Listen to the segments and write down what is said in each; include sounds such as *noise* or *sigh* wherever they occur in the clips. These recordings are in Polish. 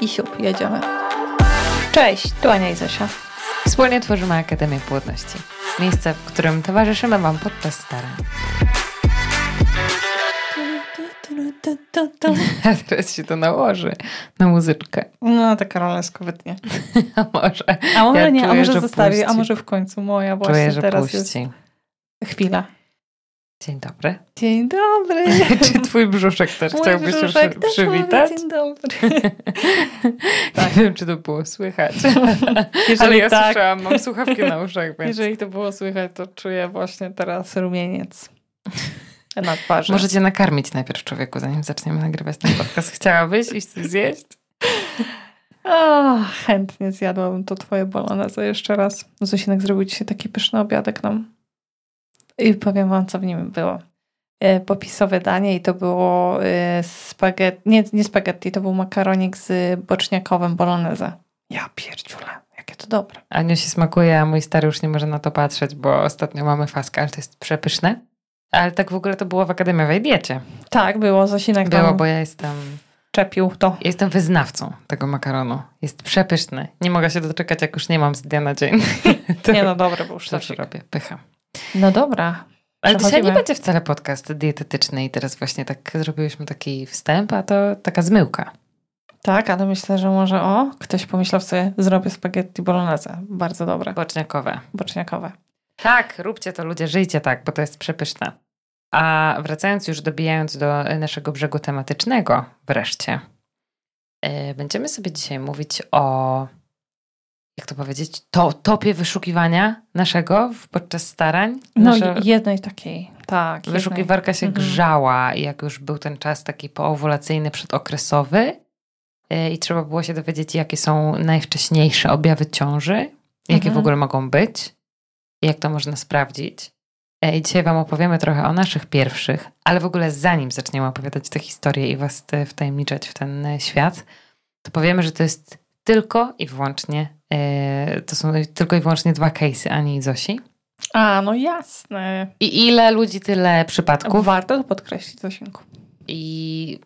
I siup, jedziemy. Cześć, tu Ania i Zosia. Wspólnie tworzymy Akademię Płodności. Miejsce, w którym towarzyszymy Wam podczas starań. A *laughs* teraz się to nałoży na muzyczkę. No, ta Karolesko wytnie. *laughs* A może. A może Ja nie, a czuję, może że zostawi, a puści. może w końcu moja właśnie Czuję, że teraz puści. jest chwila. Dzień dobry. Dzień dobry. *laughs* Czy twój brzuszek też Mój chciałbyś się przy, przywitać? Dzień dobry. *laughs* Nie wiem, czy to było słychać. *laughs* Jeżeli Ale ja tak, słyszałam, mam słuchawki na uszach, więc jeżeli to było słychać, to czuję właśnie teraz rumieniec na twarzy. możecie nakarmić najpierw człowieku, zanim zaczniemy nagrywać ten podcast. Chciałabyś iść coś zjeść? O, chętnie zjadłabym to twoje bolognese jeszcze raz. Zosinek zrobił dzisiaj taki pyszny obiadek nam. I powiem wam, co w nim było. E, Popisowe danie i to było e, spaghetti, nie, nie spaghetti, to był makaronik z boczniakowym bolognese. Ja pierdziule, jakie to dobre. Aniu się smakuje, a mój stary już nie może na to patrzeć, bo ostatnio mamy faskę, ale to jest przepyszne. Ale tak w ogóle to było w akademiowej diecie. Tak, było, Zosinek Było, bo ja jestem, czepił to. ja jestem wyznawcą tego makaronu. Jest przepyszny. Nie mogę się doczekać, jak już nie mam z dnia na dzień. *laughs* Nie no, dobre był to sztosik. robię, pycha. No dobra. Ale dzisiaj nie będzie wcale podcast dietetyczny i teraz właśnie tak zrobiłyśmy taki wstęp, a to taka zmyłka. Tak, ale myślę, że może o, ktoś pomyślał sobie, zrobię spaghetti bolognese. Bardzo dobre. Boczniakowe. Boczniakowe. Tak, róbcie to ludzie, żyjcie tak, bo to jest przepyszne. A wracając już, dobijając do naszego brzegu tematycznego wreszcie, e, będziemy sobie dzisiaj mówić o, jak to powiedzieć, to, topie wyszukiwania naszego podczas starań. No Nasza jednej takiej, tak. jednej. wyszukiwarka się Mhm. grzała jak już był ten czas taki poowulacyjny, przedokresowy e, i trzeba było się dowiedzieć, jakie są najwcześniejsze objawy ciąży, jakie Mhm. w ogóle mogą być i jak to można sprawdzić. E, I dzisiaj Wam opowiemy trochę o naszych pierwszych, ale w ogóle zanim zaczniemy opowiadać tę historię i Was e, wtajemniczać w ten e, świat, to powiemy, że to jest tylko i wyłącznie, to są tylko i wyłącznie dwa case'y Ani i Zosi. A, no jasne. I ile ludzi, tyle przypadków. Warto to podkreślić, Zosinku. I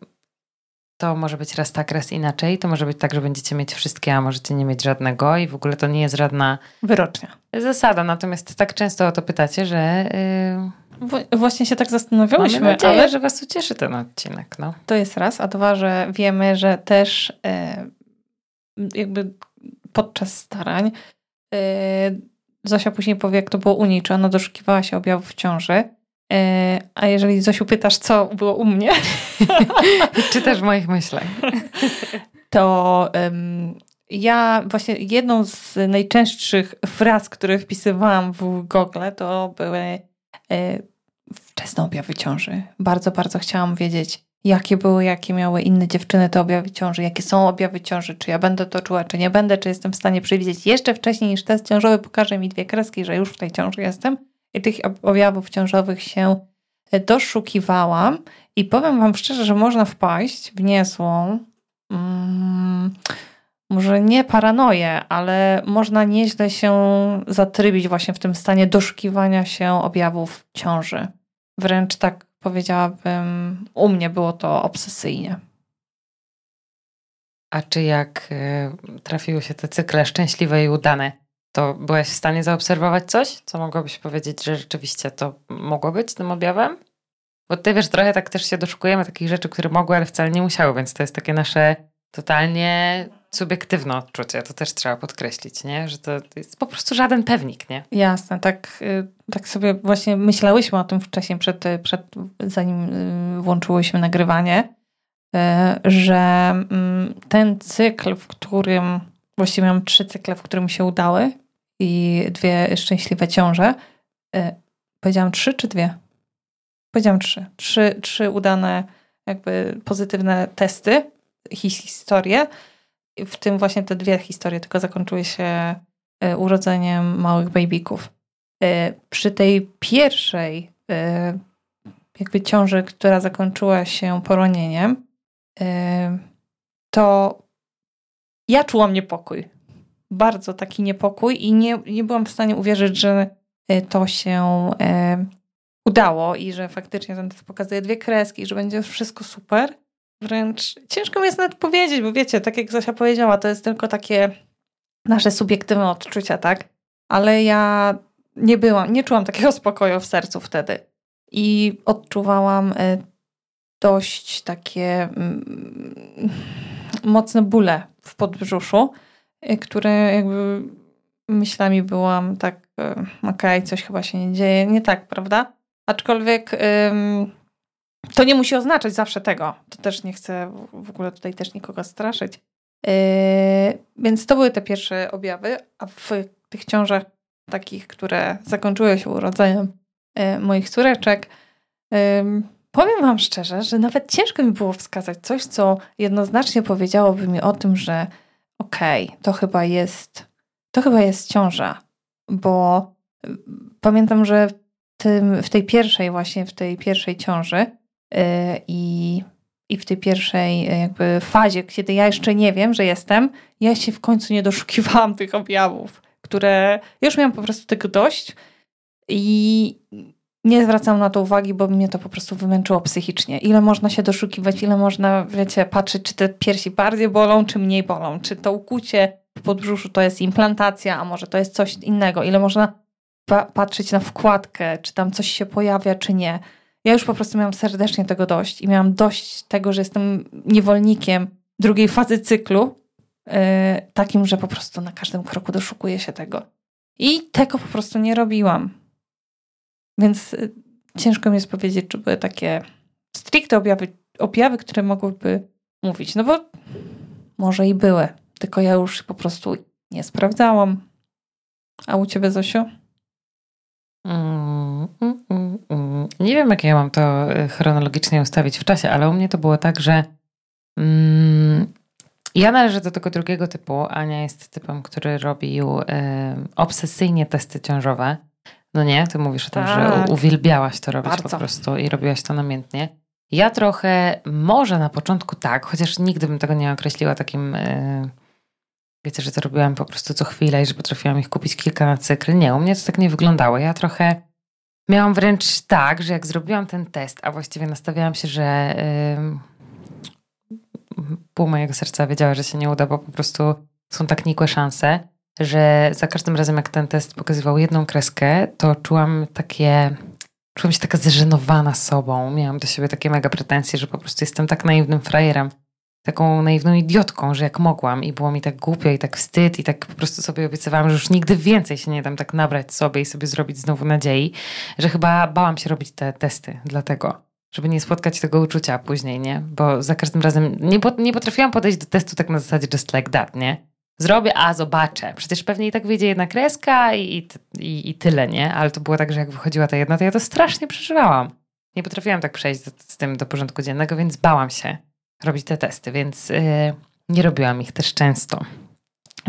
to może być raz tak, raz inaczej. To może być tak, że będziecie mieć wszystkie, a możecie nie mieć żadnego i w ogóle to nie jest żadna Wyrocznia. zasada. Natomiast tak często o to pytacie, że yy, właśnie się tak mamy zastanawiałyśmy, nadzieję, ale że was ucieszy ten odcinek. No. to jest raz, a dwa, że wiemy, że też e, jakby podczas starań e, Zosia później powie, jak to było u niej, czy ona doszukiwała się objawów w ciąży. E, a jeżeli Zosiu pytasz, co było u mnie, *laughs* Czy też w moich myślach. *laughs* to em, ja właśnie jedną z najczęstszych fraz, które wpisywałam w Google, to były e, wczesne objawy ciąży. Bardzo, bardzo chciałam wiedzieć, jakie były, jakie miały inne dziewczyny te objawy ciąży, jakie są objawy ciąży, czy ja będę to czuła, czy nie będę, czy jestem w stanie przewidzieć jeszcze wcześniej niż test ciążowy? Pokaże mi dwie kreski, że już w tej ciąży jestem. I tych ob- objawów ciążowych się e, doszukiwałam. I powiem Wam szczerze, że można wpaść w niezłą mm, może nie paranoję, ale można nieźle się zatrybić właśnie w tym stanie doszukiwania się objawów ciąży. Wręcz tak powiedziałabym, u mnie było to obsesyjnie. A czy jak y, trafiły się te cykle szczęśliwe i udane, to byłaś w stanie zaobserwować coś, co mogłabyś powiedzieć, że rzeczywiście to mogło być tym objawem? Bo ty wiesz, trochę tak też się doszukujemy takich rzeczy, które mogły, ale wcale nie musiały, więc to jest takie nasze totalnie subiektywne odczucie. To też trzeba podkreślić, nie? Że to jest po prostu żaden pewnik, nie? Jasne, tak, y, tak sobie właśnie myślałyśmy o tym wcześniej, przed, przed, zanim y, włączyłyśmy nagrywanie, y, że mm, ten cykl, w którym właściwie mam trzy cykle, w którym się udały i dwie szczęśliwe ciąże. y, Powiedziałam trzy czy dwie? Powiedziałam trzy. Trzy, trzy udane jakby pozytywne testy, his- historie. W tym właśnie te dwie historie tylko zakończyły się e, urodzeniem małych babyków. E, Przy tej pierwszej e, jakby ciąży, która zakończyła się poronieniem, to ja czułam niepokój. Bardzo taki niepokój i nie, nie byłam w stanie uwierzyć, że to się udało i że faktycznie ten pokazuje dwie kreski, że będzie wszystko super. Wręcz ciężko mi jest nawet powiedzieć, bo wiecie, tak jak Zosia powiedziała, to jest tylko takie nasze subiektywne odczucia, tak? Ale ja nie byłam, nie czułam takiego *laughs* spokoju w sercu wtedy. I odczuwałam e, dość takie mm, mocne bóle w podbrzuszu, e, które jakby myślami byłam tak, e, okej, okay, coś chyba się nie dzieje, nie tak, prawda? Aczkolwiek to nie musi oznaczać zawsze tego. To też nie chcę w ogóle tutaj też nikogo straszyć. Więc to były te pierwsze objawy, a w tych ciążach takich, które zakończyły się urodzeniem moich córeczek, Powiem Wam szczerze, że nawet ciężko mi było wskazać coś, co jednoznacznie powiedziałoby mi o tym, że okej, okay, to chyba jest, to chyba jest ciąża, bo y, pamiętam, że w, tym, w tej pierwszej właśnie, w tej pierwszej ciąży yy, i, i w tej pierwszej y, jakby fazie, kiedy ja jeszcze nie wiem, że jestem, ja się w końcu nie doszukiwałam *laughs* tych objawów, które już miałam po prostu tego dość i nie zwracam na to uwagi, bo mnie to po prostu wymęczyło psychicznie. Ile można się doszukiwać, ile można, wiecie, patrzeć, czy te piersi bardziej bolą, czy mniej bolą, czy to ukucie w podbrzuszu to jest implantacja, a może to jest coś innego. Ile można pa patrzeć na wkładkę, czy tam coś się pojawia, czy nie. Ja już po prostu miałam serdecznie tego dość i miałam dość tego, że jestem niewolnikiem drugiej fazy cyklu, yy, takim, że po prostu na każdym kroku doszukuję się tego. I tego po prostu nie robiłam. Więc y, ciężko mi jest powiedzieć, czy były takie stricte objawy, objawy, które mogłyby mówić. No bo może i były, tylko ja już po prostu nie sprawdzałam. A u ciebie, Zosiu? Mm. Nie wiem, jak ja mam to y, chronologicznie ustawić w czasie, ale u mnie to było tak, że mm, ja należę do tego drugiego typu. Ania jest typem, który robił y, obsesyjnie testy ciążowe. No nie, ty mówisz o tym, tak. że uwielbiałaś to robić Bardzo. po prostu i robiłaś to namiętnie. Ja trochę, może na początku tak, chociaż nigdy bym tego nie określiła takim, yy, wiecie, że to robiłam po prostu co chwilę i że potrafiłam ich kupić kilka na cykl. Nie, u mnie to tak nie wyglądało. Ja trochę miałam wręcz tak, że jak zrobiłam ten test, a właściwie nastawiałam się, że yy, pół mojego serca wiedziała, że się nie uda, bo po prostu są tak nikłe szanse, że za każdym razem, jak ten test pokazywał jedną kreskę, to czułam takie. Czułam się taka zażenowana sobą. Miałam do siebie takie mega pretensje, że po prostu jestem tak naiwnym frajerem, taką naiwną idiotką, że jak mogłam i było mi tak głupio i tak wstyd i tak po prostu sobie obiecywałam, że już nigdy więcej się nie dam tak nabrać sobie i sobie zrobić znowu nadziei, że chyba bałam się robić te testy dlatego żeby nie spotkać tego uczucia później, nie? Bo za każdym razem nie, nie potrafiłam podejść do testu tak na zasadzie just like that, nie? zrobię, a zobaczę. Przecież pewnie i tak wyjdzie jedna kreska i, i, i tyle, nie? Ale to było tak, że jak wychodziła ta jedna, to ja to strasznie przeżywałam. Nie potrafiłam tak przejść z, z tym do porządku dziennego, więc bałam się robić te testy, więc yy, nie robiłam ich też często.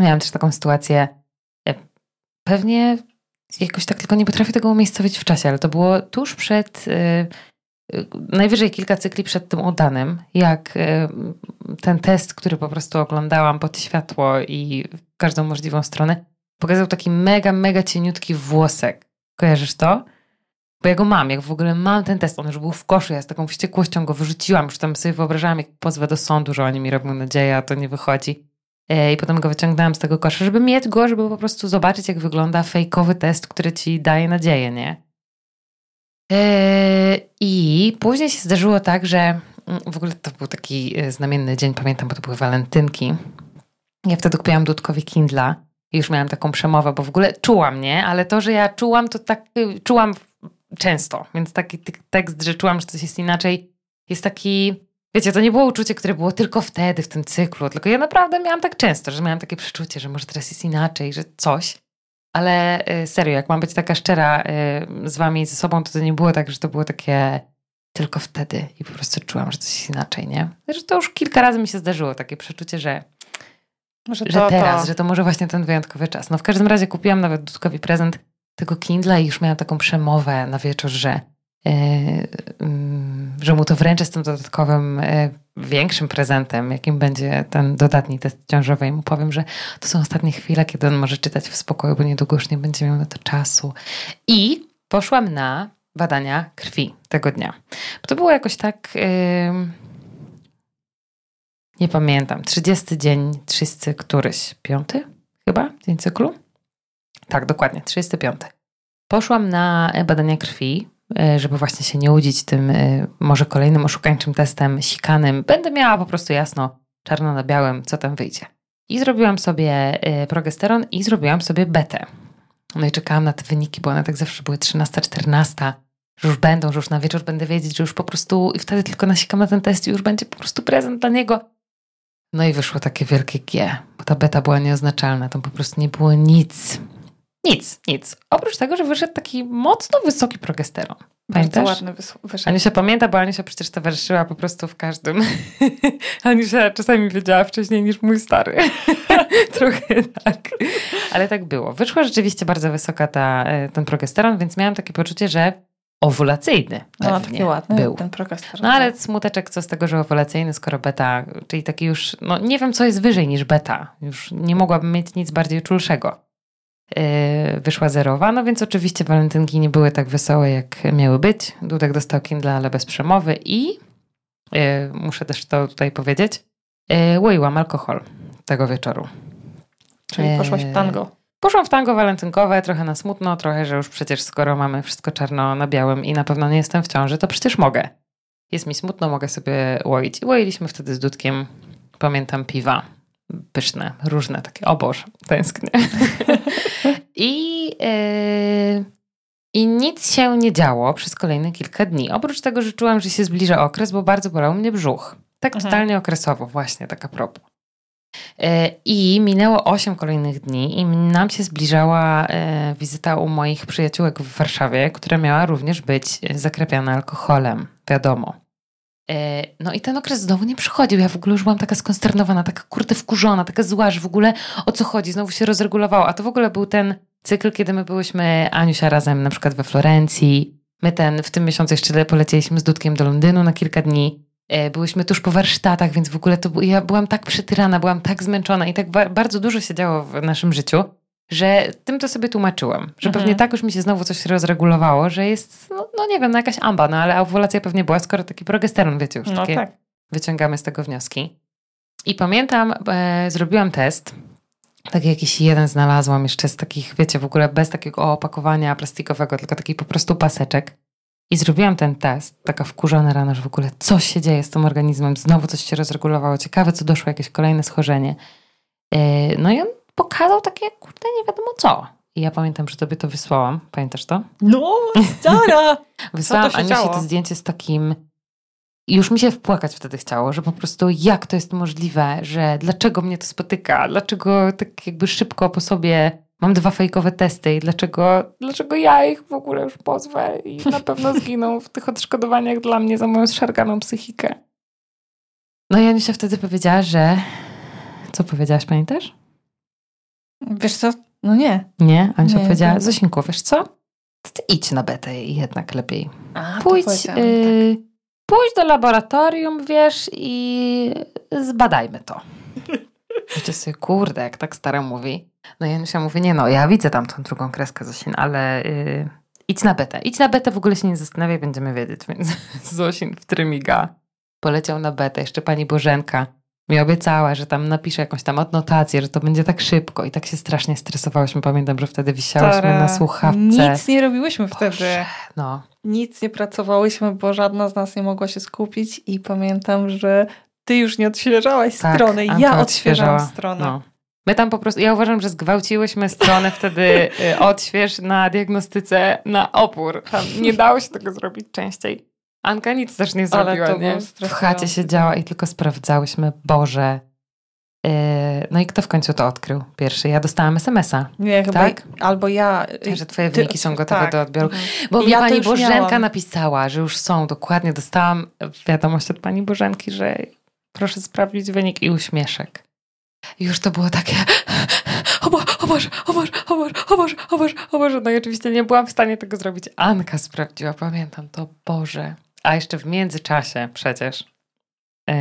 Miałam też taką sytuację, yy, pewnie jakoś tak tylko nie potrafię tego umiejscowić w czasie, ale to było tuż przed yy, najwyżej kilka cykli przed tym udanym, jak e, ten test, który po prostu oglądałam pod światło i każdą możliwą stronę, pokazał taki mega, mega cieniutki włosek. Kojarzysz to? Bo ja go mam, jak w ogóle mam ten test, on już był w koszu, ja z taką wściekłością go wyrzuciłam, już tam sobie wyobrażałam, jak pozwę do sądu, że oni mi robią nadzieję, a to nie wychodzi. E, I potem go wyciągnęłam z tego kosza, żeby mieć go, żeby po prostu zobaczyć, jak wygląda fejkowy test, który ci daje nadzieję, nie? E, I później się zdarzyło tak, że mm, w ogóle to był taki e, znamienny dzień, pamiętam, bo to były walentynki. Ja wtedy kupiłam Dudkowi Kindla i już miałam taką przemowę, bo w ogóle czułam, nie? Ale to, że ja czułam, to tak y, czułam często, więc taki tekst, że czułam, że coś jest inaczej, jest taki, wiecie, to nie było uczucie, które było tylko wtedy, w tym cyklu, tylko ja naprawdę miałam tak często, że miałam takie przeczucie, że może teraz jest inaczej, że coś. Ale y, serio, jak mam być taka szczera y, z wami i ze sobą, to to nie było tak, że to było takie tylko wtedy i po prostu czułam, że coś jest inaczej, nie? Że to już kilka razy mi się zdarzyło, takie przeczucie, że, że, że teraz, to. że to może właśnie ten wyjątkowy czas. No w każdym razie kupiłam nawet Dudkowi prezent tego Kindla i już miałam taką przemowę na wieczór, że E, mm, że mu to wręczę z tym dodatkowym, e, większym prezentem, jakim będzie ten dodatni test ciążowy. I mu powiem, że to są ostatnie chwile, kiedy on może czytać w spokoju, bo niedługo już nie będzie miał na to czasu. I poszłam na badania krwi tego dnia. Bo to było jakoś tak. Yy, nie pamiętam. 30 dzień, 30 któryś, piąty chyba, dzień cyklu? Tak, dokładnie, 35. Poszłam na badania krwi, e, żeby właśnie się nie łudzić tym e, może kolejnym oszukańczym testem sikanym. Będę miała po prostu jasno, czarno na białym, co tam wyjdzie. I zrobiłam sobie e, progesteron i zrobiłam sobie betę. No i czekałam na te wyniki, bo one tak zawsze były 13, 14, że już będą, że już na wieczór będę wiedzieć, że już po prostu i wtedy tylko nasikam na ten test i już będzie po prostu prezent dla niego. No i wyszło takie wielkie G, bo ta beta była nieoznaczalna, tam po prostu nie było nic. Nic, nic. Oprócz tego, że wyszedł taki mocno wysoki progesteron. Pamiętasz? Bardzo ładny wyszedł. Aniusia pamięta, bo Aniusia przecież towarzyszyła po prostu w każdym. *laughs* Aniusia czasami wiedziała wcześniej niż mój stary. *laughs* Trochę tak. Ale tak było. Wyszła rzeczywiście bardzo wysoka ta, e, ten progesteron, więc miałam takie poczucie, że owulacyjny. No, taki ładny był. ten progesteron. No ale smuteczek co z tego, że owulacyjny, skoro beta, czyli taki już, no nie wiem co jest wyżej niż beta. Już nie mogłabym mieć nic bardziej czulszego. Yy, wyszła zerowa, no więc oczywiście walentynki nie były tak wesołe, jak miały być. Dudek dostał Kindle, ale bez przemowy i yy, muszę też to tutaj powiedzieć, yy, łoiłam alkohol tego wieczoru. Czyli poszłaś w tango. Poszłam w tango walentynkowe, trochę na smutno, trochę, że już przecież skoro mamy wszystko czarno na białym i na pewno nie jestem w ciąży, to przecież mogę. Jest mi smutno, mogę sobie łoić. I łoiliśmy wtedy z Dudkiem, pamiętam, piwa pyszne, różne takie. O Boże, tęsknię. *laughs* I, yy, I nic się nie działo przez kolejne kilka dni. Oprócz tego, że czułam, że się zbliża okres, bo bardzo bolał mnie brzuch. Tak mhm. totalnie okresowo, właśnie, taka propos. E, I minęło 8 kolejnych dni i nam się zbliżała e, wizyta u moich przyjaciółek w Warszawie, która miała również być zakrepiana alkoholem, wiadomo. E, no i ten okres znowu nie przychodził. Ja w ogóle już byłam taka skonsternowana, taka kurde wkurzona, taka zła, że w ogóle o co chodzi, znowu się rozregulowało. A to w ogóle był ten cykl, kiedy my byłyśmy, Aniusia, razem na przykład we Florencji. My ten, w tym miesiącu jeszcze polecieliśmy z Dudkiem do Londynu na kilka dni. E, byłyśmy tuż po warsztatach, więc w ogóle to ja byłam tak przytyrana, byłam tak zmęczona i tak ba bardzo dużo się działo w naszym życiu, że tym to sobie tłumaczyłam. Że mhm. pewnie tak już mi się znowu coś rozregulowało, że jest, no, no nie wiem, no jakaś amba, no ale owulacja pewnie była, skoro taki progesteron, wiecie już, no takie tak. wyciągamy z tego wnioski. I pamiętam, e, zrobiłam test, taki jakiś jeden znalazłam jeszcze z takich, wiecie, w ogóle bez takiego opakowania plastikowego, tylko taki po prostu paseczek. I zrobiłam ten test, taka wkurzona rano, że w ogóle coś się dzieje z tym organizmem, znowu coś się rozregulowało, ciekawe co doszło, jakieś kolejne schorzenie. E, no i on pokazał takie, kurde, nie wiadomo co. I ja pamiętam, że tobie to wysłałam. Pamiętasz to? No, stara! *laughs* Wysłałam to zdjęcie z takim... Już mi się wpłakać wtedy chciało, że po prostu jak to jest możliwe, że dlaczego mnie to spotyka, dlaczego tak jakby szybko po sobie mam dwa fejkowe testy i dlaczego, dlaczego ja ich w ogóle już pozwę i na pewno *laughs* zginą w tych odszkodowaniach dla mnie za moją zszarganą psychikę. No i Aniusia wtedy powiedziała, że... Co powiedziałaś, pamiętasz? Wiesz co? No nie. Nie? Aniusia nie, powiedziała, nie. Zosinku, wiesz co? Ty idź na betę jednak lepiej. A, pójdź, y, tak. pójdź do laboratorium, wiesz, i zbadajmy to. *laughs* Wiecie sobie, kurde, jak tak stara mówi. No i Janusia mówi, nie no, ja widzę tam tą drugą kreskę Zosin, ale yy, idź na betę. Idź na betę, w ogóle się nie zastanawiaj, będziemy wiedzieć. Więc *laughs* Zosin w trymiga poleciał na betę. Jeszcze pani Bożenka mi obiecała, że tam napisze jakąś tam odnotację, że to będzie tak szybko i tak się strasznie stresowałyśmy. Pamiętam, że wtedy wisiałyśmy Tara, na słuchawce. Nic nie robiłyśmy Boże, wtedy. No. Nic nie pracowałyśmy, bo żadna z nas nie mogła się skupić i pamiętam, że ty już nie odświeżałaś tak, strony, Anka ja odświeżałam stronę. No. My tam po prostu, ja uważam, że zgwałciłyśmy stronę wtedy *laughs* y, odśwież na diagnostyce na opór. Tam nie dało się tego zrobić częściej. Anka nic też nie zrobiła, nie? W chacie siedziała i tylko sprawdzałyśmy, Boże. Yy, no i kto w końcu to odkrył pierwszy? Ja dostałam SMS-a. Nie, chyba tak? albo ja. Tak, że twoje wyniki ty, są gotowe tak. do odbioru. Mhm. Bo mi ja pani Bożenka miałam. napisała, że już są, dokładnie. Dostałam wiadomość od pani Bożenki, że proszę sprawdzić wynik i uśmieszek. I już to było takie o, Bo, o Boże, o Boże, o Boże, o Boże, o Boże, o Boże. No i oczywiście nie byłam w stanie tego zrobić. Anka sprawdziła, pamiętam to, Boże. A jeszcze w międzyczasie przecież yy,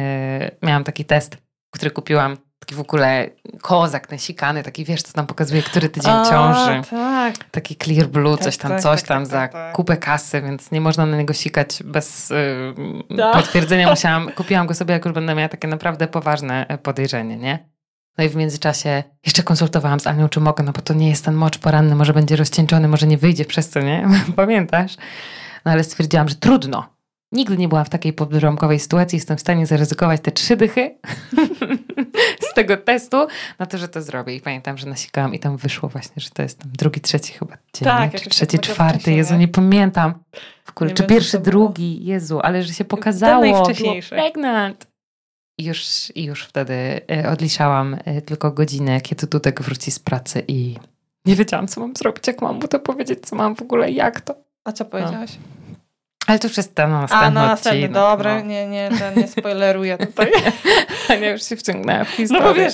miałam taki test, który kupiłam Taki w ogóle kozak nasikany, taki wiesz, co tam pokazuje, który tydzień A, ciąży. tak. Taki clear blue, Tak, coś tam, tak, coś tak, tam tak, za tak, kupę kasy, więc nie można na niego sikać bez y, Tak. potwierdzenia. *laughs* Musiałam, kupiłam go sobie, jak już będę miała takie naprawdę poważne e, podejrzenie, nie? No i w międzyczasie jeszcze konsultowałam z Anią, czy mogę, no bo to nie jest ten mocz poranny, może będzie rozcieńczony, może nie wyjdzie przez to, nie? *laughs* Pamiętasz? No ale stwierdziłam, że trudno. Nigdy nie byłam w takiej podrąbkowej sytuacji, jestem w stanie zaryzykować te trzy dychy *laughs* z tego testu na to, że to zrobię. I pamiętam, że nasikałam i tam wyszło właśnie, że to jest tam drugi, trzeci chyba dzień, Tak, czy tak trzeci, mega czwarty, Jezu, nie? pamiętam. W ogóle, Nie czy pierwszy, drugi, Jezu, ale że się pokazało, było najwcześniejszy. pregnant. I już, I już wtedy e, odliczałam e, tylko godzinę, kiedy Dudek wróci z pracy i nie wiedziałam, co mam zrobić, jak mam mu to powiedzieć, co mam w ogóle, jak to. A co powiedziałaś? Ale to jest ten A, następny no następny, odcinek. dobra, no. nie, nie, ten nie spoileruję tutaj. *laughs* *laughs* Ania już się wciągnęła w No historię. bo wiesz,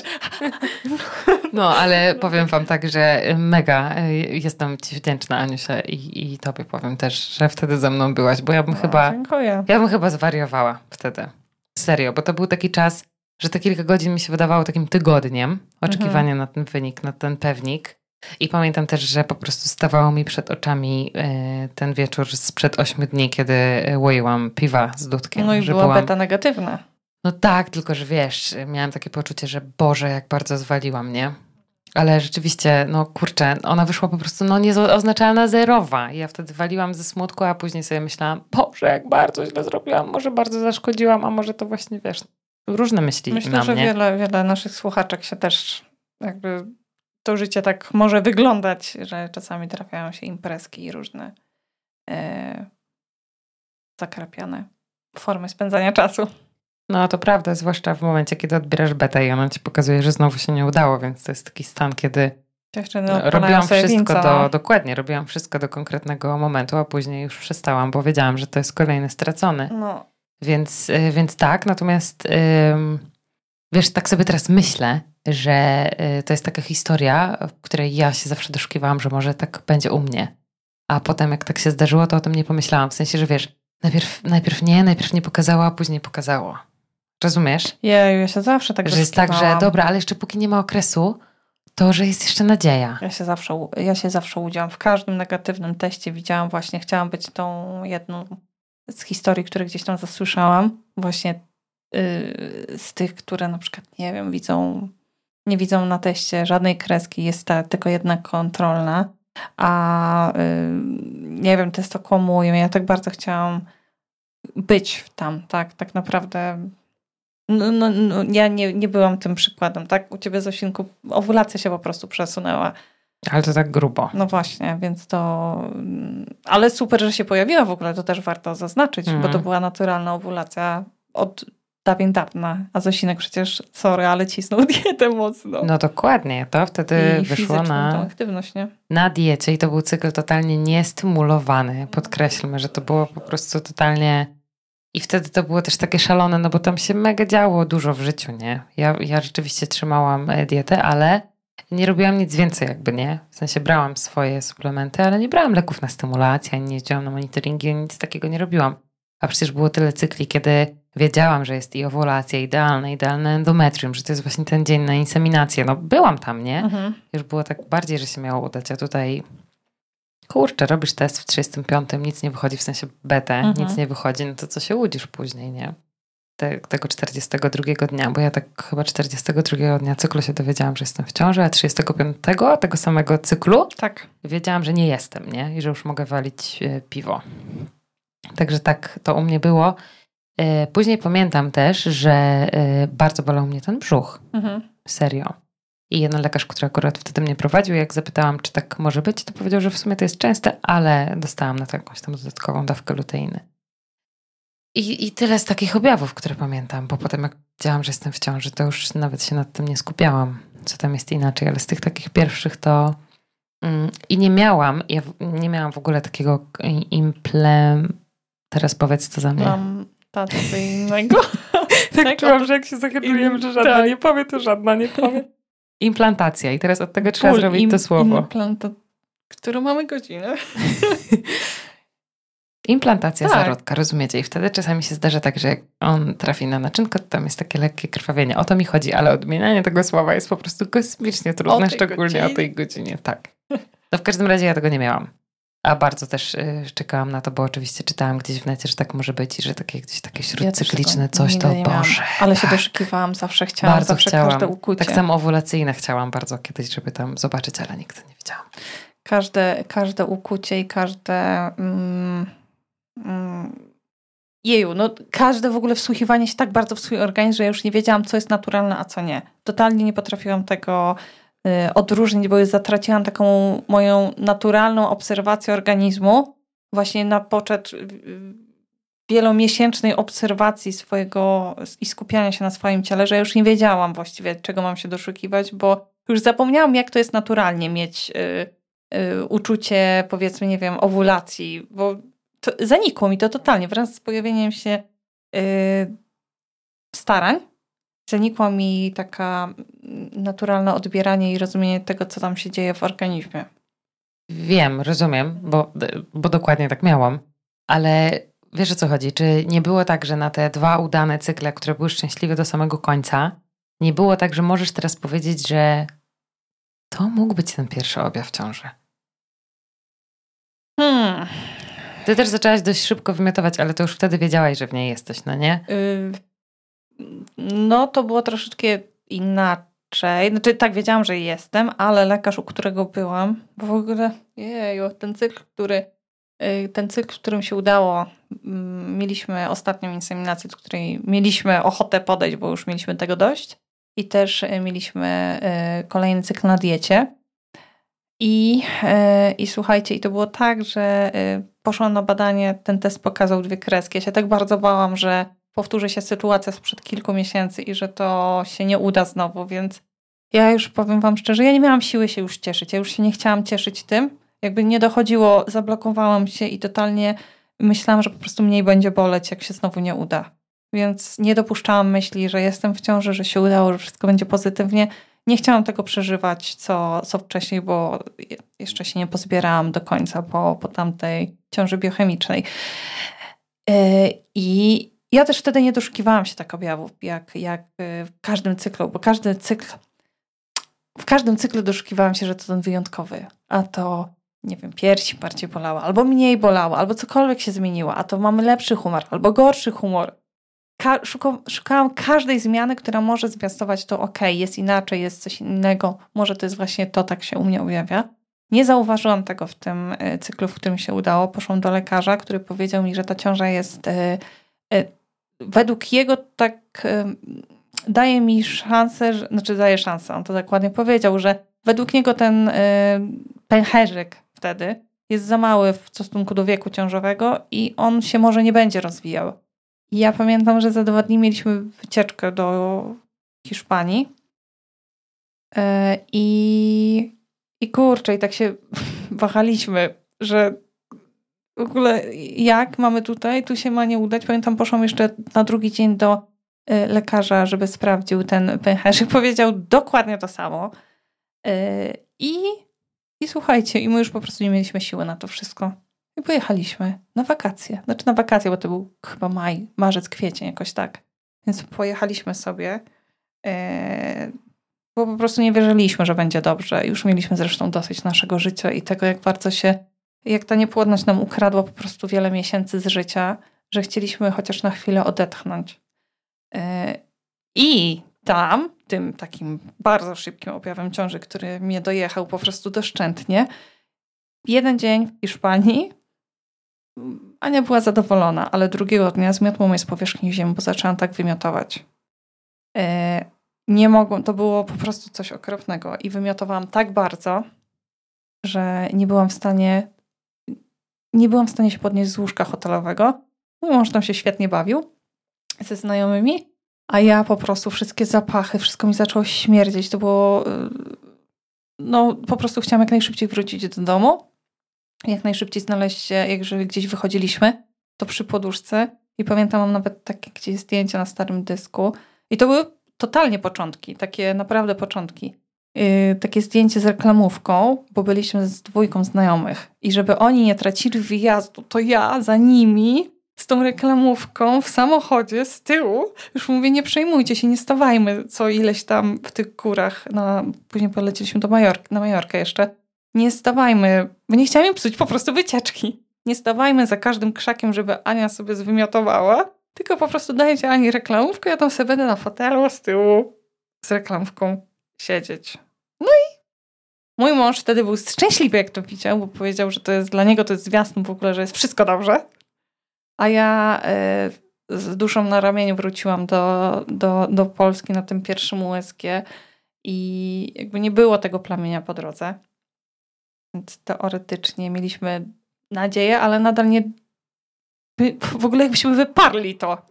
*laughs* No, ale powiem wam tak, że mega e, jestem ci wdzięczna, Aniusia, i, i tobie powiem też, że wtedy ze mną byłaś, bo ja bym no, chyba, Dziękuję. ja bym chyba zwariowała wtedy. Serio, bo to był taki czas, że te kilka godzin mi się wydawało takim tygodniem oczekiwania na ten wynik, na ten pewnik. I pamiętam też, że po prostu stawało mi przed oczami e, ten wieczór sprzed ośmiu dni, kiedy e, łoiłam piwa z Dudkiem. No i że była byłam- beta negatywna. no tak, tylko że wiesz, miałam takie poczucie, że Boże, jak bardzo zwaliłam, nie? Ale rzeczywiście, no kurczę, ona wyszła po prostu no nieoznaczalna zerowa. Ja wtedy waliłam ze smutku, a później sobie myślałam, Boże, jak bardzo źle zrobiłam, może bardzo zaszkodziłam, a może to właśnie, wiesz, różne myśli Myślę, na że mnie. wiele, wiele naszych słuchaczek się też jakby to życie tak może wyglądać, że czasami trafiają się imprezki i różne e, zakrapiane formy spędzania czasu. No to prawda, zwłaszcza w momencie, kiedy odbierasz betę i ona ci pokazuje, że znowu się nie udało, więc to jest taki stan, kiedy odpalają robiłam wszystko do, no. dokładnie, robiłam wszystko do konkretnego momentu, a później już przestałam, bo wiedziałam, że to jest kolejny stracony. no. Więc, y, więc tak, natomiast wiesz, tak sobie teraz myślę, że y, to jest taka historia, w której ja się zawsze doszukiwałam, że może tak będzie u mnie. A potem jak tak się zdarzyło, to o tym nie pomyślałam. W sensie, że wiesz, najpierw, najpierw nie, najpierw nie pokazało, a później pokazało. Rozumiesz? Jeju, ja się zawsze tak że jest tak, że dobra, ale jeszcze póki nie ma okresu, to że jest jeszcze nadzieja. Ja się zawsze, ja się zawsze udziałam. W każdym negatywnym teście widziałam właśnie, chciałam być tą jedną z historii, które gdzieś tam zasłyszałam. Właśnie yy, z tych, które na przykład, nie wiem, widzą, nie widzą na teście żadnej kreski, jest ta tylko jedna kontrolna. A yy, nie wiem, test okłamują. Ja tak bardzo chciałam być tam, tak, tak naprawdę. No, no, no, ja nie, nie byłam tym przykładem, tak? U ciebie, Zosinku, owulacja się po prostu przesunęła. Ale to tak grubo. No właśnie, więc to... mm, Ale super, że się pojawiła w ogóle, to też warto zaznaczyć, Mhm. bo to była naturalna owulacja od dawien dawna. A Zosinek przecież, sorry, ale cisnął *laughs* dietę mocno. No dokładnie, to wtedy I wyszło na, aktywność, nie? na diecie i to był cykl totalnie niestymulowany. Podkreślmy, że to było po prostu totalnie... I wtedy to było też takie szalone, no bo tam się mega działo dużo w życiu, nie? Ja, ja rzeczywiście trzymałam e, dietę, ale nie robiłam nic więcej jakby, nie? W sensie brałam swoje suplementy, ale nie brałam leków na stymulację, ani nie jeździłam na monitoringi, nic takiego nie robiłam. A przecież było tyle cykli, kiedy wiedziałam, że jest i owulacja idealna, idealne endometrium, że to jest właśnie ten dzień na inseminację. No byłam tam, nie? Mhm. Już było tak bardziej, że się miało udać, a tutaj kurczę, robisz test w 35, nic nie wychodzi, w sensie betę, Mhm. nic nie wychodzi, no to co się łudzisz później, nie? Te, tego 42 dnia, bo ja tak chyba 42 dnia cyklu się dowiedziałam, że jestem w ciąży, a 35 tego samego cyklu Tak. wiedziałam, że nie jestem, nie? I że już mogę walić e, piwo. Także tak to u mnie było. E, Później pamiętam też, że e, bardzo bolał mnie ten brzuch. Mhm. Serio. I jeden lekarz, który akurat wtedy mnie prowadził, jak zapytałam, czy tak może być, to powiedział, że w sumie to jest częste, ale dostałam na to jakąś tam dodatkową dawkę luteiny. I, I tyle z takich objawów, które pamiętam, bo potem jak wiedziałam, że jestem w ciąży, to już nawet się nad tym nie skupiałam, co tam jest inaczej, ale z tych takich pierwszych to mm, i nie miałam, ja nie miałam w ogóle takiego implem... Teraz powiedz co za mnie. Mam tatę innego. *laughs* Tak czułam, że jak się zachętujemy, że żadna Tak. nie powie, to żadna nie powie. Implantacja. I teraz od tego trzeba zrobić to słowo. Implanta, którą mamy godzinę. *laughs* Implantacja Tak. zarodka, rozumiecie? I wtedy czasami się zdarza tak, że jak on trafi na naczynkę, to tam jest takie lekkie krwawienie. O to mi chodzi, ale odmienianie tego słowa jest po prostu kosmicznie trudne, tej szczególnie godzinie. o tej godzinie. Tak. No w każdym razie ja tego nie miałam. A bardzo też y, czekałam na to, bo oczywiście czytałam gdzieś w necie, że tak może być i że takie gdzieś takie śródcykliczne też coś, to. Boże. Ale się tak. doszukiwałam, zawsze chciałam, Bardzo zawsze chciałam. każde ukucie. Tak samo owulacyjne chciałam bardzo kiedyś, żeby tam zobaczyć, ale nigdy nie widziałam. każde, każde ukucie i każde. Mm, mm, jeju, no każde w ogóle wsłuchiwanie się tak bardzo w swój organizm, że ja już nie wiedziałam, co jest naturalne, a co nie. Totalnie nie potrafiłam tego odróżnić, bo zatraciłam taką moją naturalną obserwację organizmu, właśnie na poczet y, wielomiesięcznej obserwacji swojego i skupiania się na swoim ciele, że już nie wiedziałam właściwie, czego mam się doszukiwać, bo już zapomniałam, jak to jest naturalnie mieć y, y, uczucie, powiedzmy, nie wiem, owulacji, bo zanikło mi to totalnie wraz z pojawieniem się y, starań. Zanikła mi taka naturalne odbieranie i rozumienie tego, co tam się dzieje w organizmie. Wiem, rozumiem, bo, bo dokładnie tak miałam, ale wiesz o co chodzi? Czy nie było tak, że na te dwa udane cykle, które były szczęśliwe do samego końca, nie było tak, że możesz teraz powiedzieć, że to mógł być ten pierwszy objaw ciąży? Hmm. Ty też zaczęłaś dość szybko wymiotować, ale to już wtedy wiedziałaś, że w niej jesteś, no nie? Y, No, to było troszeczkę inaczej. Znaczy, tak, wiedziałam, że jestem, ale lekarz, u którego byłam, bo w ogóle, jeju, ten cykl, który, y, ten cykl, w którym się udało, mm, mieliśmy ostatnią inseminację, do której mieliśmy ochotę podejść, bo już mieliśmy tego dość. I też y, mieliśmy y, kolejny cykl na diecie. I, I słuchajcie, i to było tak, że poszłam na badanie, ten test pokazał dwie kreski. Ja się tak bardzo bałam, że powtórzy się sytuacja sprzed kilku miesięcy i że to się nie uda znowu, więc ja już powiem wam szczerze, ja nie miałam siły się już cieszyć. Ja już się nie chciałam cieszyć tym. Jakby nie dochodziło, zablokowałam się i totalnie myślałam, że po prostu mniej będzie boleć, jak się znowu nie uda. Więc nie dopuszczałam myśli, że jestem w ciąży, że się udało, że wszystko będzie pozytywnie. Nie chciałam tego przeżywać, co, co wcześniej, bo je- jeszcze się nie pozbierałam do końca po, po tamtej ciąży biochemicznej. Yy, I ja też wtedy nie doszukiwałam się tak objawów, jak, jak yy, w każdym cyklu, bo każdy cykl, w każdym cyklu doszukiwałam się, że to ten wyjątkowy, a to nie wiem, piersi bardziej bolała, albo mniej bolała, albo cokolwiek się zmieniło, a to mamy lepszy humor, albo gorszy humor. Ka- szuka- szukałam każdej zmiany, która może zwiastować to, ok, jest inaczej, jest coś innego, może to jest właśnie to, tak się u mnie objawia. Nie zauważyłam tego w tym y, cyklu, w którym się udało. Poszłam do lekarza, który powiedział mi, że ta ciąża jest y, y, według jego tak daje mi szansę, że, znaczy daje szansę, on to dokładnie powiedział, że według niego ten pęcherzyk wtedy jest za mały w stosunku do wieku ciążowego i on się może nie będzie rozwijał. Ja pamiętam, że za dwa dni mieliśmy wycieczkę do Hiszpanii y, i, i kurczę, i tak się *laughs* wahaliśmy, że w ogóle jak mamy tutaj, tu się ma nie udać. Pamiętam, poszłam jeszcze na drugi dzień do y, lekarza, żeby sprawdził ten pęcherzyk. Powiedział dokładnie to samo. Y, I, I słuchajcie, i my już po prostu nie mieliśmy siły na to wszystko. I pojechaliśmy na wakacje. Znaczy na wakacje, bo to był chyba maj, marzec, kwiecień, jakoś tak. Więc pojechaliśmy sobie, y, bo po prostu nie wierzyliśmy, że będzie dobrze. Już mieliśmy zresztą dosyć naszego życia i tego, jak bardzo się jak ta niepłodność nam ukradła po prostu wiele miesięcy z życia, że chcieliśmy chociaż na chwilę odetchnąć. Yy, I tam, tym takim bardzo szybkim objawem ciąży, który mnie dojechał po prostu doszczętnie, jeden dzień w Hiszpanii Ania była zadowolona, ale drugiego dnia zmiotło mnie z powierzchni ziemi, bo zaczęłam tak wymiotować. Yy, Nie mogłam, to było po prostu coś okropnego i wymiotowałam tak bardzo, że nie byłam w stanie nie byłam w stanie się podnieść z łóżka hotelowego. Mój mąż tam się świetnie bawił ze znajomymi, a ja po prostu wszystkie zapachy, wszystko mi zaczęło śmierdzieć. To było. yy, No, po prostu chciałam jak najszybciej wrócić do domu. Jak najszybciej znaleźć się, jeżeli gdzieś wychodziliśmy, to przy poduszce. I pamiętam, mam nawet takie gdzieś zdjęcia na starym dysku. I to były totalnie początki, takie naprawdę początki. Yy, takie zdjęcie z reklamówką, bo byliśmy z dwójką znajomych. I żeby oni nie tracili wyjazdu, to ja za nimi z tą reklamówką w samochodzie z tyłu. Już mówię, nie przejmujcie się, nie stawajmy co ileś tam w tych górach. Na, później poleciliśmy do Majorki, na Majorkę jeszcze. Nie stawajmy, bo nie chciałam im psuć po prostu wycieczki. Nie stawajmy za każdym krzakiem, żeby Ania sobie zwymiotowała, tylko po prostu dajcie Ani reklamówkę, ja tam sobie będę na fotelu z tyłu z reklamówką siedzieć. No i mój mąż wtedy był szczęśliwy, jak to widział, bo powiedział, że to jest dla niego to jest zwiastun w ogóle, że jest wszystko dobrze. A ja e, z duszą na ramieniu wróciłam do, do, do Polski na tym pierwszym USG i jakby nie było tego plamienia po drodze. Więc teoretycznie mieliśmy nadzieję, ale nadal nie. W ogóle jakbyśmy wyparli to.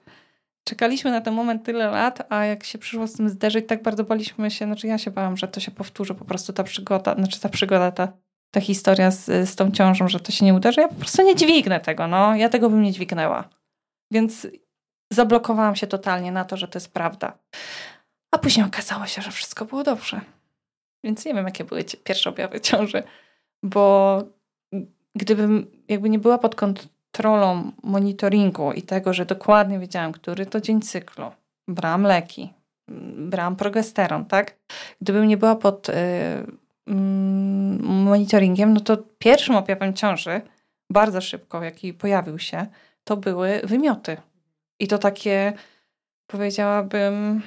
Czekaliśmy na ten moment tyle lat, a jak się przyszło z tym zderzyć, tak bardzo baliśmy się, znaczy ja się bałam, że to się powtórzy po prostu ta przygoda, znaczy ta przygoda, ta, ta historia z, z tą ciążą, że to się nie uderzy. Ja po prostu nie dźwignę tego, no. Ja tego bym nie dźwignęła. Więc zablokowałam się totalnie na to, że to jest prawda. A później okazało się, że wszystko było dobrze. Więc nie wiem, jakie były pierwsze objawy ciąży, bo gdybym jakby nie była pod kontrolą monitoringu i tego, że dokładnie wiedziałam, który to dzień cyklu, brałam leki, brałam progesteron, tak? Gdybym nie była pod y, mm, monitoringiem, no to pierwszym objawem ciąży, bardzo szybko, jaki pojawił się, to były wymioty. I to takie, powiedziałabym...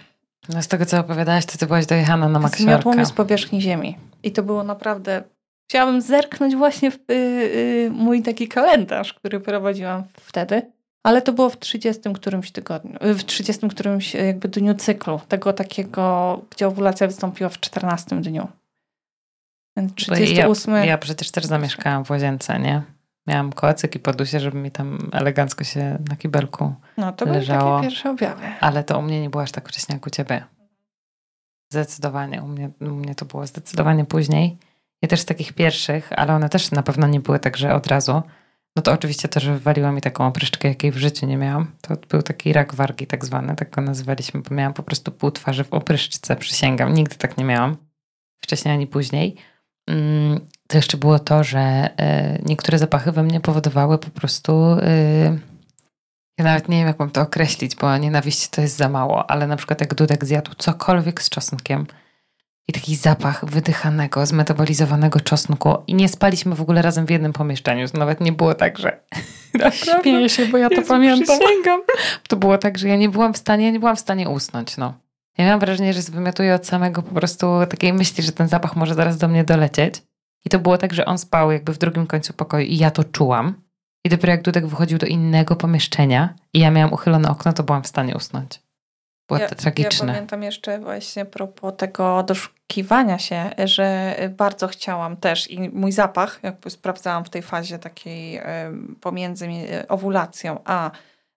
No z tego, co opowiadałaś, to ty byłaś dojechana na maksiarkę. Zmiotło mnie z powierzchni ziemi. I to było naprawdę chciałabym zerknąć właśnie w y, y, mój taki kalendarz, który prowadziłam wtedy. Ale to było w 30 którymś tygodniu, y, w 30 którymś jakby dniu cyklu, tego takiego, gdzie owulacja wystąpiła w 14 dniu. Więc 38... Ja, ja przecież też zamieszkałam w łazience, nie? Miałam kocyk i podusie, żeby mi tam elegancko się na kibelku No to leżało. były takie pierwsze objawy. Ale to u mnie nie było aż tak wcześnie jak u ciebie. Zdecydowanie. U mnie, u mnie to było zdecydowanie później. Ja też z takich pierwszych, ale one też na pewno nie były tak, że od razu. No to oczywiście to, że wywaliła mi taką opryszczkę, jakiej w życiu nie miałam. To był taki rak wargi tak zwany, tak go nazywaliśmy, bo miałam po prostu pół twarzy w opryszczce, przysięgam. Nigdy tak nie miałam. Wcześniej ani później. Mm, to jeszcze było to, że e, niektóre zapachy we mnie powodowały po prostu... E, ja nawet nie wiem, jak mam to określić, bo nienawiść to jest za mało, ale na przykład jak Dudek zjadł cokolwiek z czosnkiem, i taki zapach wydychanego, zmetabolizowanego czosnku i nie spaliśmy w ogóle razem w jednym pomieszczeniu. Nawet nie było tak, że... *laughs* Śmieję się, bo ja to Jezu, pamiętam. Przysięgam. *laughs* To było tak, że ja nie byłam w stanie, ja nie byłam w stanie usnąć, no. Ja miałam wrażenie, że wymiotuję od samego po prostu takiej myśli, że ten zapach może zaraz do mnie dolecieć. I to było tak, że on spał jakby w drugim końcu pokoju i ja to czułam. I dopiero jak Dudek wychodził do innego pomieszczenia i ja miałam uchylone okno, to byłam w stanie usnąć. Było ja. Ja pamiętam jeszcze właśnie propos tego doszukiwania się, że bardzo chciałam też i mój zapach, jakby sprawdzałam w tej fazie takiej pomiędzy owulacją a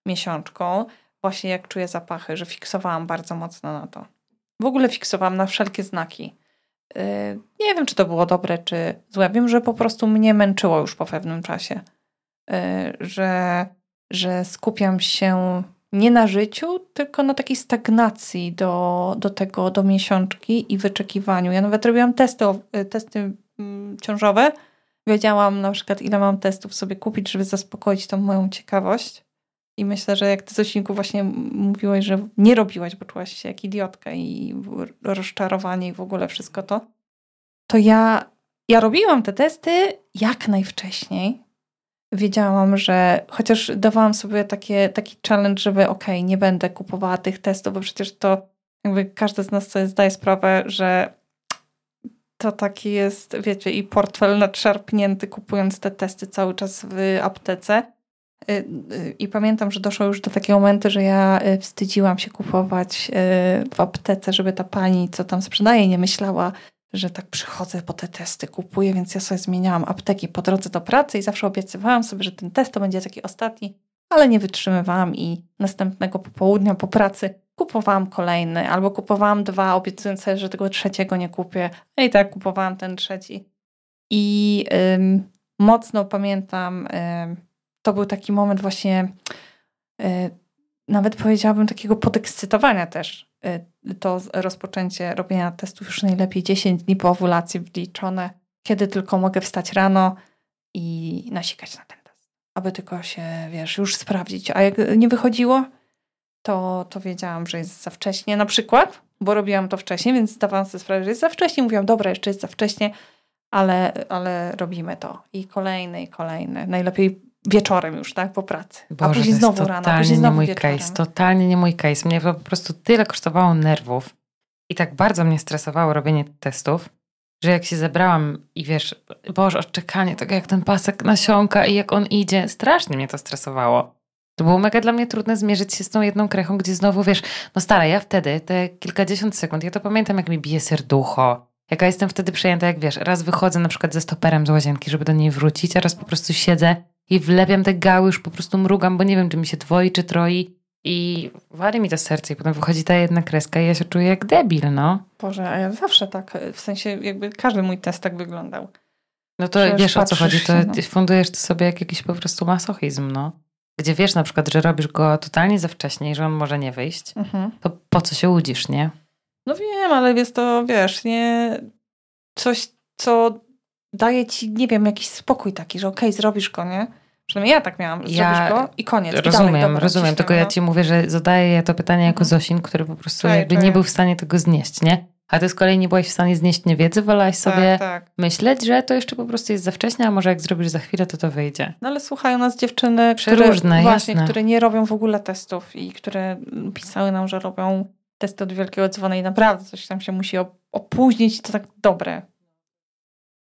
miesiączką, właśnie jak czuję zapachy, że fiksowałam bardzo mocno na to. W ogóle fiksowałam na wszelkie znaki. Y, nie wiem, czy to było dobre, czy złe. Wiem, że po prostu mnie męczyło już po pewnym czasie. Y, że, że skupiam się nie na życiu, tylko na takiej stagnacji do, do tego, do miesiączki i wyczekiwaniu. Ja nawet robiłam testy, y, testy mm, ciążowe. Wiedziałam na przykład, ile mam testów sobie kupić, żeby zaspokoić tą moją ciekawość. I myślę, że jak ty Zosinku właśnie mówiłaś, że nie robiłaś, bo czułaś się jak idiotka i rozczarowanie i w ogóle wszystko to, to ja, ja robiłam te testy jak najwcześniej, wiedziałam, że chociaż dawałam sobie takie, taki challenge, żeby ok, nie będę kupowała tych testów, bo przecież to jakby każdy z nas sobie zdaje sprawę, że to taki jest, wiecie, i portfel nadszarpnięty kupując te testy cały czas w aptece. Y, y, I pamiętam, że doszło już do takiego momentu, że ja y, wstydziłam się kupować w aptece, żeby ta pani, co tam sprzedaje, nie myślała, że tak przychodzę po te testy, kupuję, więc ja sobie zmieniałam apteki po drodze do pracy i zawsze obiecywałam sobie, że ten test to będzie taki ostatni, ale nie wytrzymywałam i następnego popołudnia po pracy kupowałam kolejny albo kupowałam dwa, obiecując sobie, że tego trzeciego nie kupię. No i tak kupowałam ten trzeci. I ym, mocno pamiętam, ym, to był taki moment właśnie, yy, nawet powiedziałabym takiego podekscytowania też, y, to rozpoczęcie robienia testów już najlepiej 10 dni po owulacji wliczone, kiedy tylko mogę wstać rano i nasikać na ten test. Aby tylko się, wiesz, już sprawdzić. A jak nie wychodziło, to, to wiedziałam, że jest za wcześnie. Na przykład, bo robiłam to wcześniej, więc zdawałam sobie sprawę, że jest za wcześnie. Mówiłam, dobra, jeszcze jest za wcześnie, ale, ale robimy to. I kolejne, i kolejne. Najlepiej wieczorem już, tak, po pracy. Boże, a później znowu rano, a później nie znowu mój wieczorem. case, totalnie nie mój case. Mnie po prostu tyle kosztowało nerwów i tak bardzo mnie stresowało robienie testów, że jak się zebrałam i wiesz, Boże, odczekanie tego, jak ten pasek nasiąka i jak on idzie, strasznie mnie to stresowało. To było mega dla mnie trudne zmierzyć się z tą jedną krechą, gdzie znowu wiesz, no stara, ja wtedy, te kilkadziesiąt sekund, ja to pamiętam, jak mi bije serducho, jaka jestem wtedy przejęta, jak wiesz, raz wychodzę na przykład ze stoperem z łazienki, żeby do niej wrócić, a raz po prostu siedzę i wlepiam te gały, już po prostu mrugam, bo nie wiem, czy mi się dwoi, czy troi i wali mi to serce i potem wychodzi ta jedna kreska i ja się czuję jak debil, no. Boże, a ja zawsze tak, w sensie jakby każdy mój test tak wyglądał. No to Przecież wiesz o co chodzi, to się, no. fundujesz to sobie jak jakiś po prostu masochizm, no. Gdzie wiesz na przykład, że robisz go totalnie za wcześnie i że on może nie wyjść, Mhm. to po co się łudzisz, nie? No wiem, ale jest to, wiesz, nie coś, co daje ci, nie wiem, jakiś spokój taki, że okej, zrobisz go, nie? Przynajmniej ja tak miałam, zrobisz Ja go i koniec. I Rozumiem, dalej, dobra, rozumiem, ciśniemy, tylko ja no. ci mówię, że zadaję to pytanie jako Mhm. Zosin, który po prostu jakby nie był w stanie tego znieść, nie? A ty z kolei nie byłaś w stanie znieść niewiedzy, wolałaś sobie Tak, tak. myśleć, że to jeszcze po prostu jest za wcześnie, a może jak zrobisz za chwilę, to to wyjdzie. No ale słuchają nas dziewczyny, które, Przeróżne, właśnie, jasne. które nie robią w ogóle testów i które pisały nam, że robią testy od wielkiego dzwona i naprawdę coś tam się musi op- opóźnić i to tak dobre.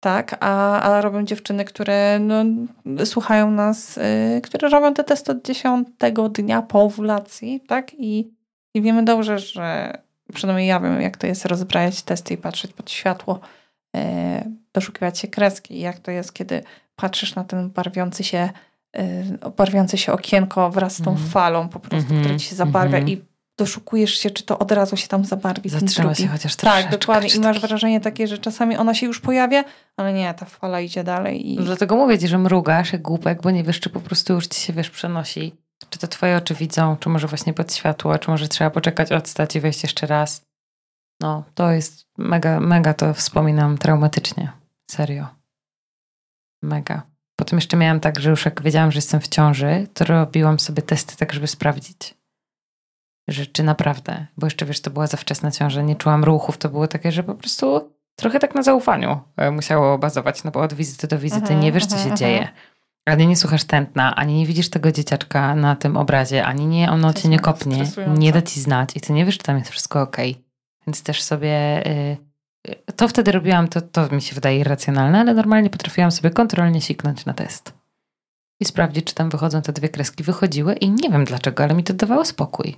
Tak, a, a robią dziewczyny, które no, słuchają nas, y, które robią te testy od dziesiątego dnia po owulacji, tak? I, I wiemy dobrze, że przynajmniej ja wiem, jak to jest rozbrajać testy i patrzeć pod światło, y, doszukiwać się kreski jak to jest, kiedy patrzysz na ten barwiący się, y, barwiące się okienko wraz z tą Mhm. falą po prostu, Mhm, która ci się zabarwia mhm. i doszukujesz się, czy to od razu się tam zabarwi. Zatrzyma się chociaż troszeczkę. Tak, dokładnie. I masz wrażenie takie, że czasami ona się już pojawia, ale nie, ta fala idzie dalej. I... No dlatego mówię ci, że mrugasz jak głupek, bo nie wiesz, czy po prostu już ci się, wiesz, przenosi. Czy to twoje oczy widzą, czy może właśnie pod światło, czy może trzeba poczekać, odstać i wejść jeszcze raz. No, to jest mega, mega to wspominam traumatycznie. Serio. Mega. Potem jeszcze miałam tak, że już jak wiedziałam, że jestem w ciąży, to robiłam sobie testy tak, żeby sprawdzić, że czy naprawdę, bo jeszcze wiesz, to była za wczesna ciąża, nie czułam ruchów, to było takie, że po prostu trochę tak na zaufaniu e, musiało bazować, no bo od wizyty do wizyty Mhm, nie wiesz, co mhm, się mhm. dzieje. Ani nie słuchasz tętna, ani nie widzisz tego dzieciaczka na tym obrazie, ani nie ono cię nie kopnie, nie da ci znać i ty nie wiesz, czy tam jest wszystko okej. Więc też sobie... y, y, to wtedy robiłam, to, to mi się wydaje irracjonalne, ale normalnie potrafiłam sobie kontrolnie siknąć na test. I sprawdzić, czy tam wychodzą te dwie kreski. Wychodziły i nie wiem dlaczego, ale mi to dawało spokój.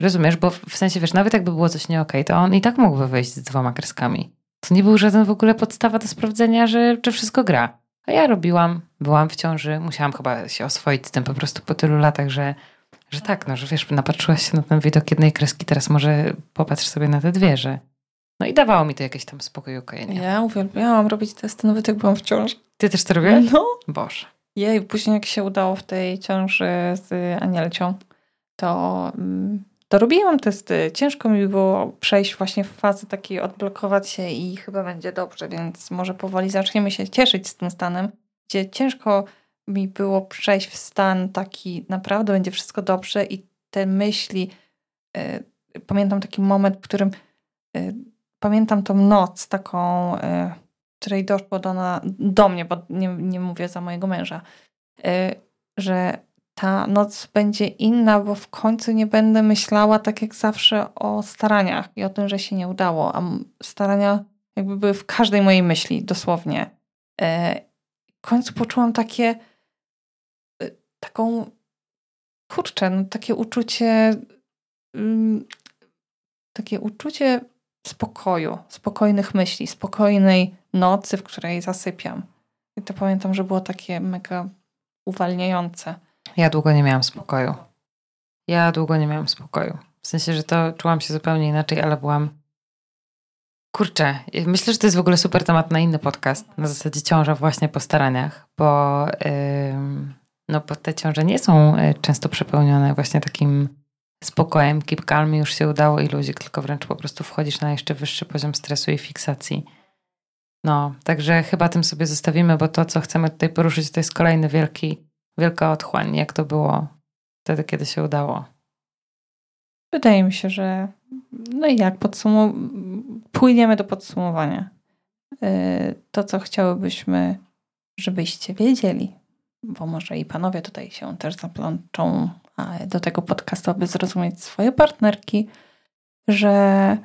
Rozumiesz? Bo w sensie, wiesz, nawet jakby było coś nie okej, to on i tak mógłby wyjść z dwoma kreskami. To nie był żaden w ogóle podstawa do sprawdzenia, że czy wszystko gra. A ja robiłam, byłam w ciąży, musiałam chyba się oswoić z tym po prostu po tylu latach, że, że tak, no, że wiesz, napatrzyłaś się na ten widok jednej kreski, teraz może popatrz sobie na te dwie, że... No i dawało mi to jakieś tam spokój i ukojenie. Ja uwielbiałam robić testy, nawet jak byłam w ciąży. Ty też to robiłaś? No. Boże. Jej, później jak się udało w tej ciąży z Anielcią, to, mm, to robiłam testy. Ciężko mi było przejść właśnie w fazę takiej, odblokować się i chyba będzie dobrze, więc może powoli zaczniemy się cieszyć z tym stanem, gdzie ciężko mi było przejść w stan taki, naprawdę będzie wszystko dobrze i te myśli, y, pamiętam taki moment, w którym y, pamiętam tą noc taką, y, której doszło do, na, do mnie, bo nie, nie mówię za mojego męża, że ta noc będzie inna, bo w końcu nie będę myślała tak jak zawsze o staraniach i o tym, że się nie udało. A starania jakby były w każdej mojej myśli, dosłownie. E, W końcu poczułam takie y, taką kurczę, no, takie uczucie mm, takie uczucie spokoju, spokojnych myśli, spokojnej nocy, w której zasypiam. I to pamiętam, że było takie mega uwalniające. Ja długo nie miałam spokoju. Ja długo nie miałam spokoju. W sensie, że to czułam się zupełnie inaczej, ale byłam. Kurczę, myślę, że to jest w ogóle super temat na inny podcast, na zasadzie ciąża właśnie po staraniach, bo, ym, no, bo te ciąże nie są y, często przepełnione właśnie takim spokojem, calm już się udało i luzik, tylko wręcz po prostu wchodzisz na jeszcze wyższy poziom stresu i fiksacji. No, także chyba tym sobie zostawimy, bo to, co chcemy tutaj poruszyć, to jest kolejny wielki, wielka otchłań, jak to było wtedy, kiedy się udało. Wydaje mi się, że no i jak podsumowujemy, płyniemy do podsumowania. Y, to, co chciałybyśmy, żebyście wiedzieli, bo może i panowie tutaj się też zaplączą do tego podcastu, aby zrozumieć swoje partnerki, że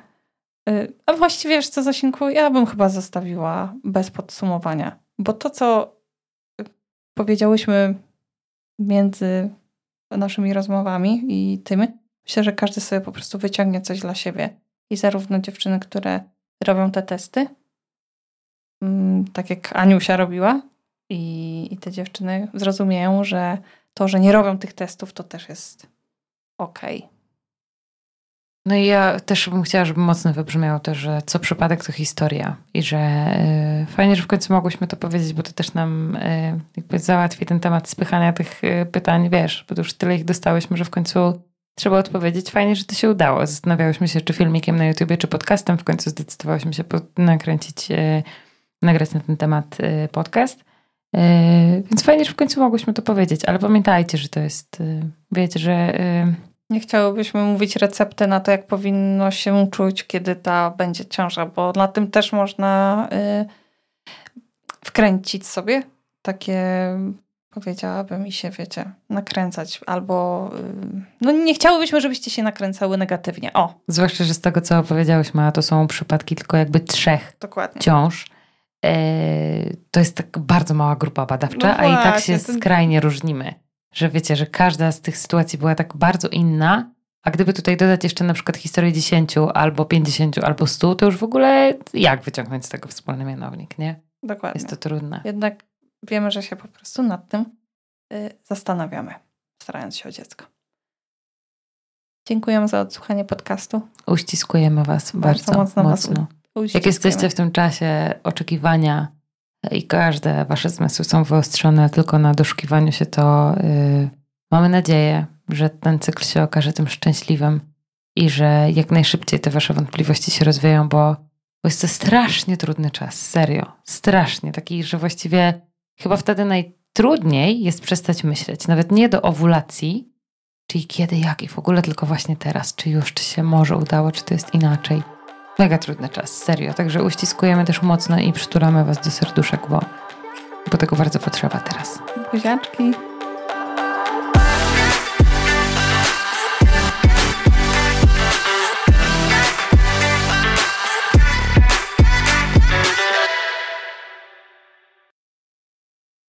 y, a właściwie wiesz co, Zasięku, ja bym chyba zostawiła bez podsumowania, bo to, co powiedziałyśmy między naszymi rozmowami i tymi, myślę, że każdy sobie po prostu wyciągnie coś dla siebie. I zarówno dziewczyny, które robią te testy, mm, tak jak Aniusia robiła, i, i te dziewczyny zrozumieją, że to, że nie robią tych testów, to też jest okej. Okay. No i ja też bym chciała, żeby mocno wybrzmiało to, że co przypadek to historia i że y, fajnie, że w końcu mogłyśmy to powiedzieć, bo to też nam y, jakby załatwi ten temat spychania tych y, pytań, wiesz, bo już tyle ich dostałyśmy, że w końcu trzeba odpowiedzieć. Fajnie, że to się udało. Zastanawiałyśmy się, czy filmikiem na YouTubie, czy podcastem. W końcu zdecydowałyśmy się nakręcić, nagrać na ten temat podcast. Więc fajnie, że w końcu mogłyśmy to powiedzieć, ale pamiętajcie, że to jest, wiecie, że nie chciałybyśmy mówić recepty na to, jak powinno się czuć, kiedy ta będzie ciąża, bo na tym też można y, wkręcić sobie takie, powiedziałabym mi się, wiecie, nakręcać albo. Y, no nie chciałybyśmy, żebyście się nakręcały negatywnie. O. Zwłaszcza, że z tego, co opowiedziałyśmy, a to są przypadki tylko jakby trzech Dokładnie. ciąż. E, to jest tak bardzo mała grupa badawcza, no właśnie, a i tak się ten... skrajnie różnimy że wiecie, że każda z tych sytuacji była tak bardzo inna, a gdyby tutaj dodać jeszcze na przykład historię 10 albo 50 albo 100, to już w ogóle jak wyciągnąć z tego wspólny mianownik, nie? Dokładnie. Jest to trudne. Jednak wiemy, że się po prostu nad tym y, zastanawiamy, starając się o dziecko. Dziękujemy za odsłuchanie podcastu. Uściskujemy Was bardzo, bardzo mocno. mocno. Jak jesteście w tym czasie oczekiwania i każde wasze zmysły są wyostrzone tylko na doszukiwaniu się, to yy, mamy nadzieję, że ten cykl się okaże tym szczęśliwym i że jak najszybciej te wasze wątpliwości się rozwieją, bo, bo jest to strasznie trudny czas, serio, strasznie, taki, że właściwie chyba wtedy najtrudniej jest przestać myśleć, nawet nie do owulacji, czyli kiedy, jak i w ogóle tylko właśnie teraz, czy już, czy się może udało, czy to jest inaczej. Mega trudny czas, serio. Także uściskujemy też mocno i przytulamy Was do serduszek, bo, bo tego bardzo potrzeba teraz. Buziaczki.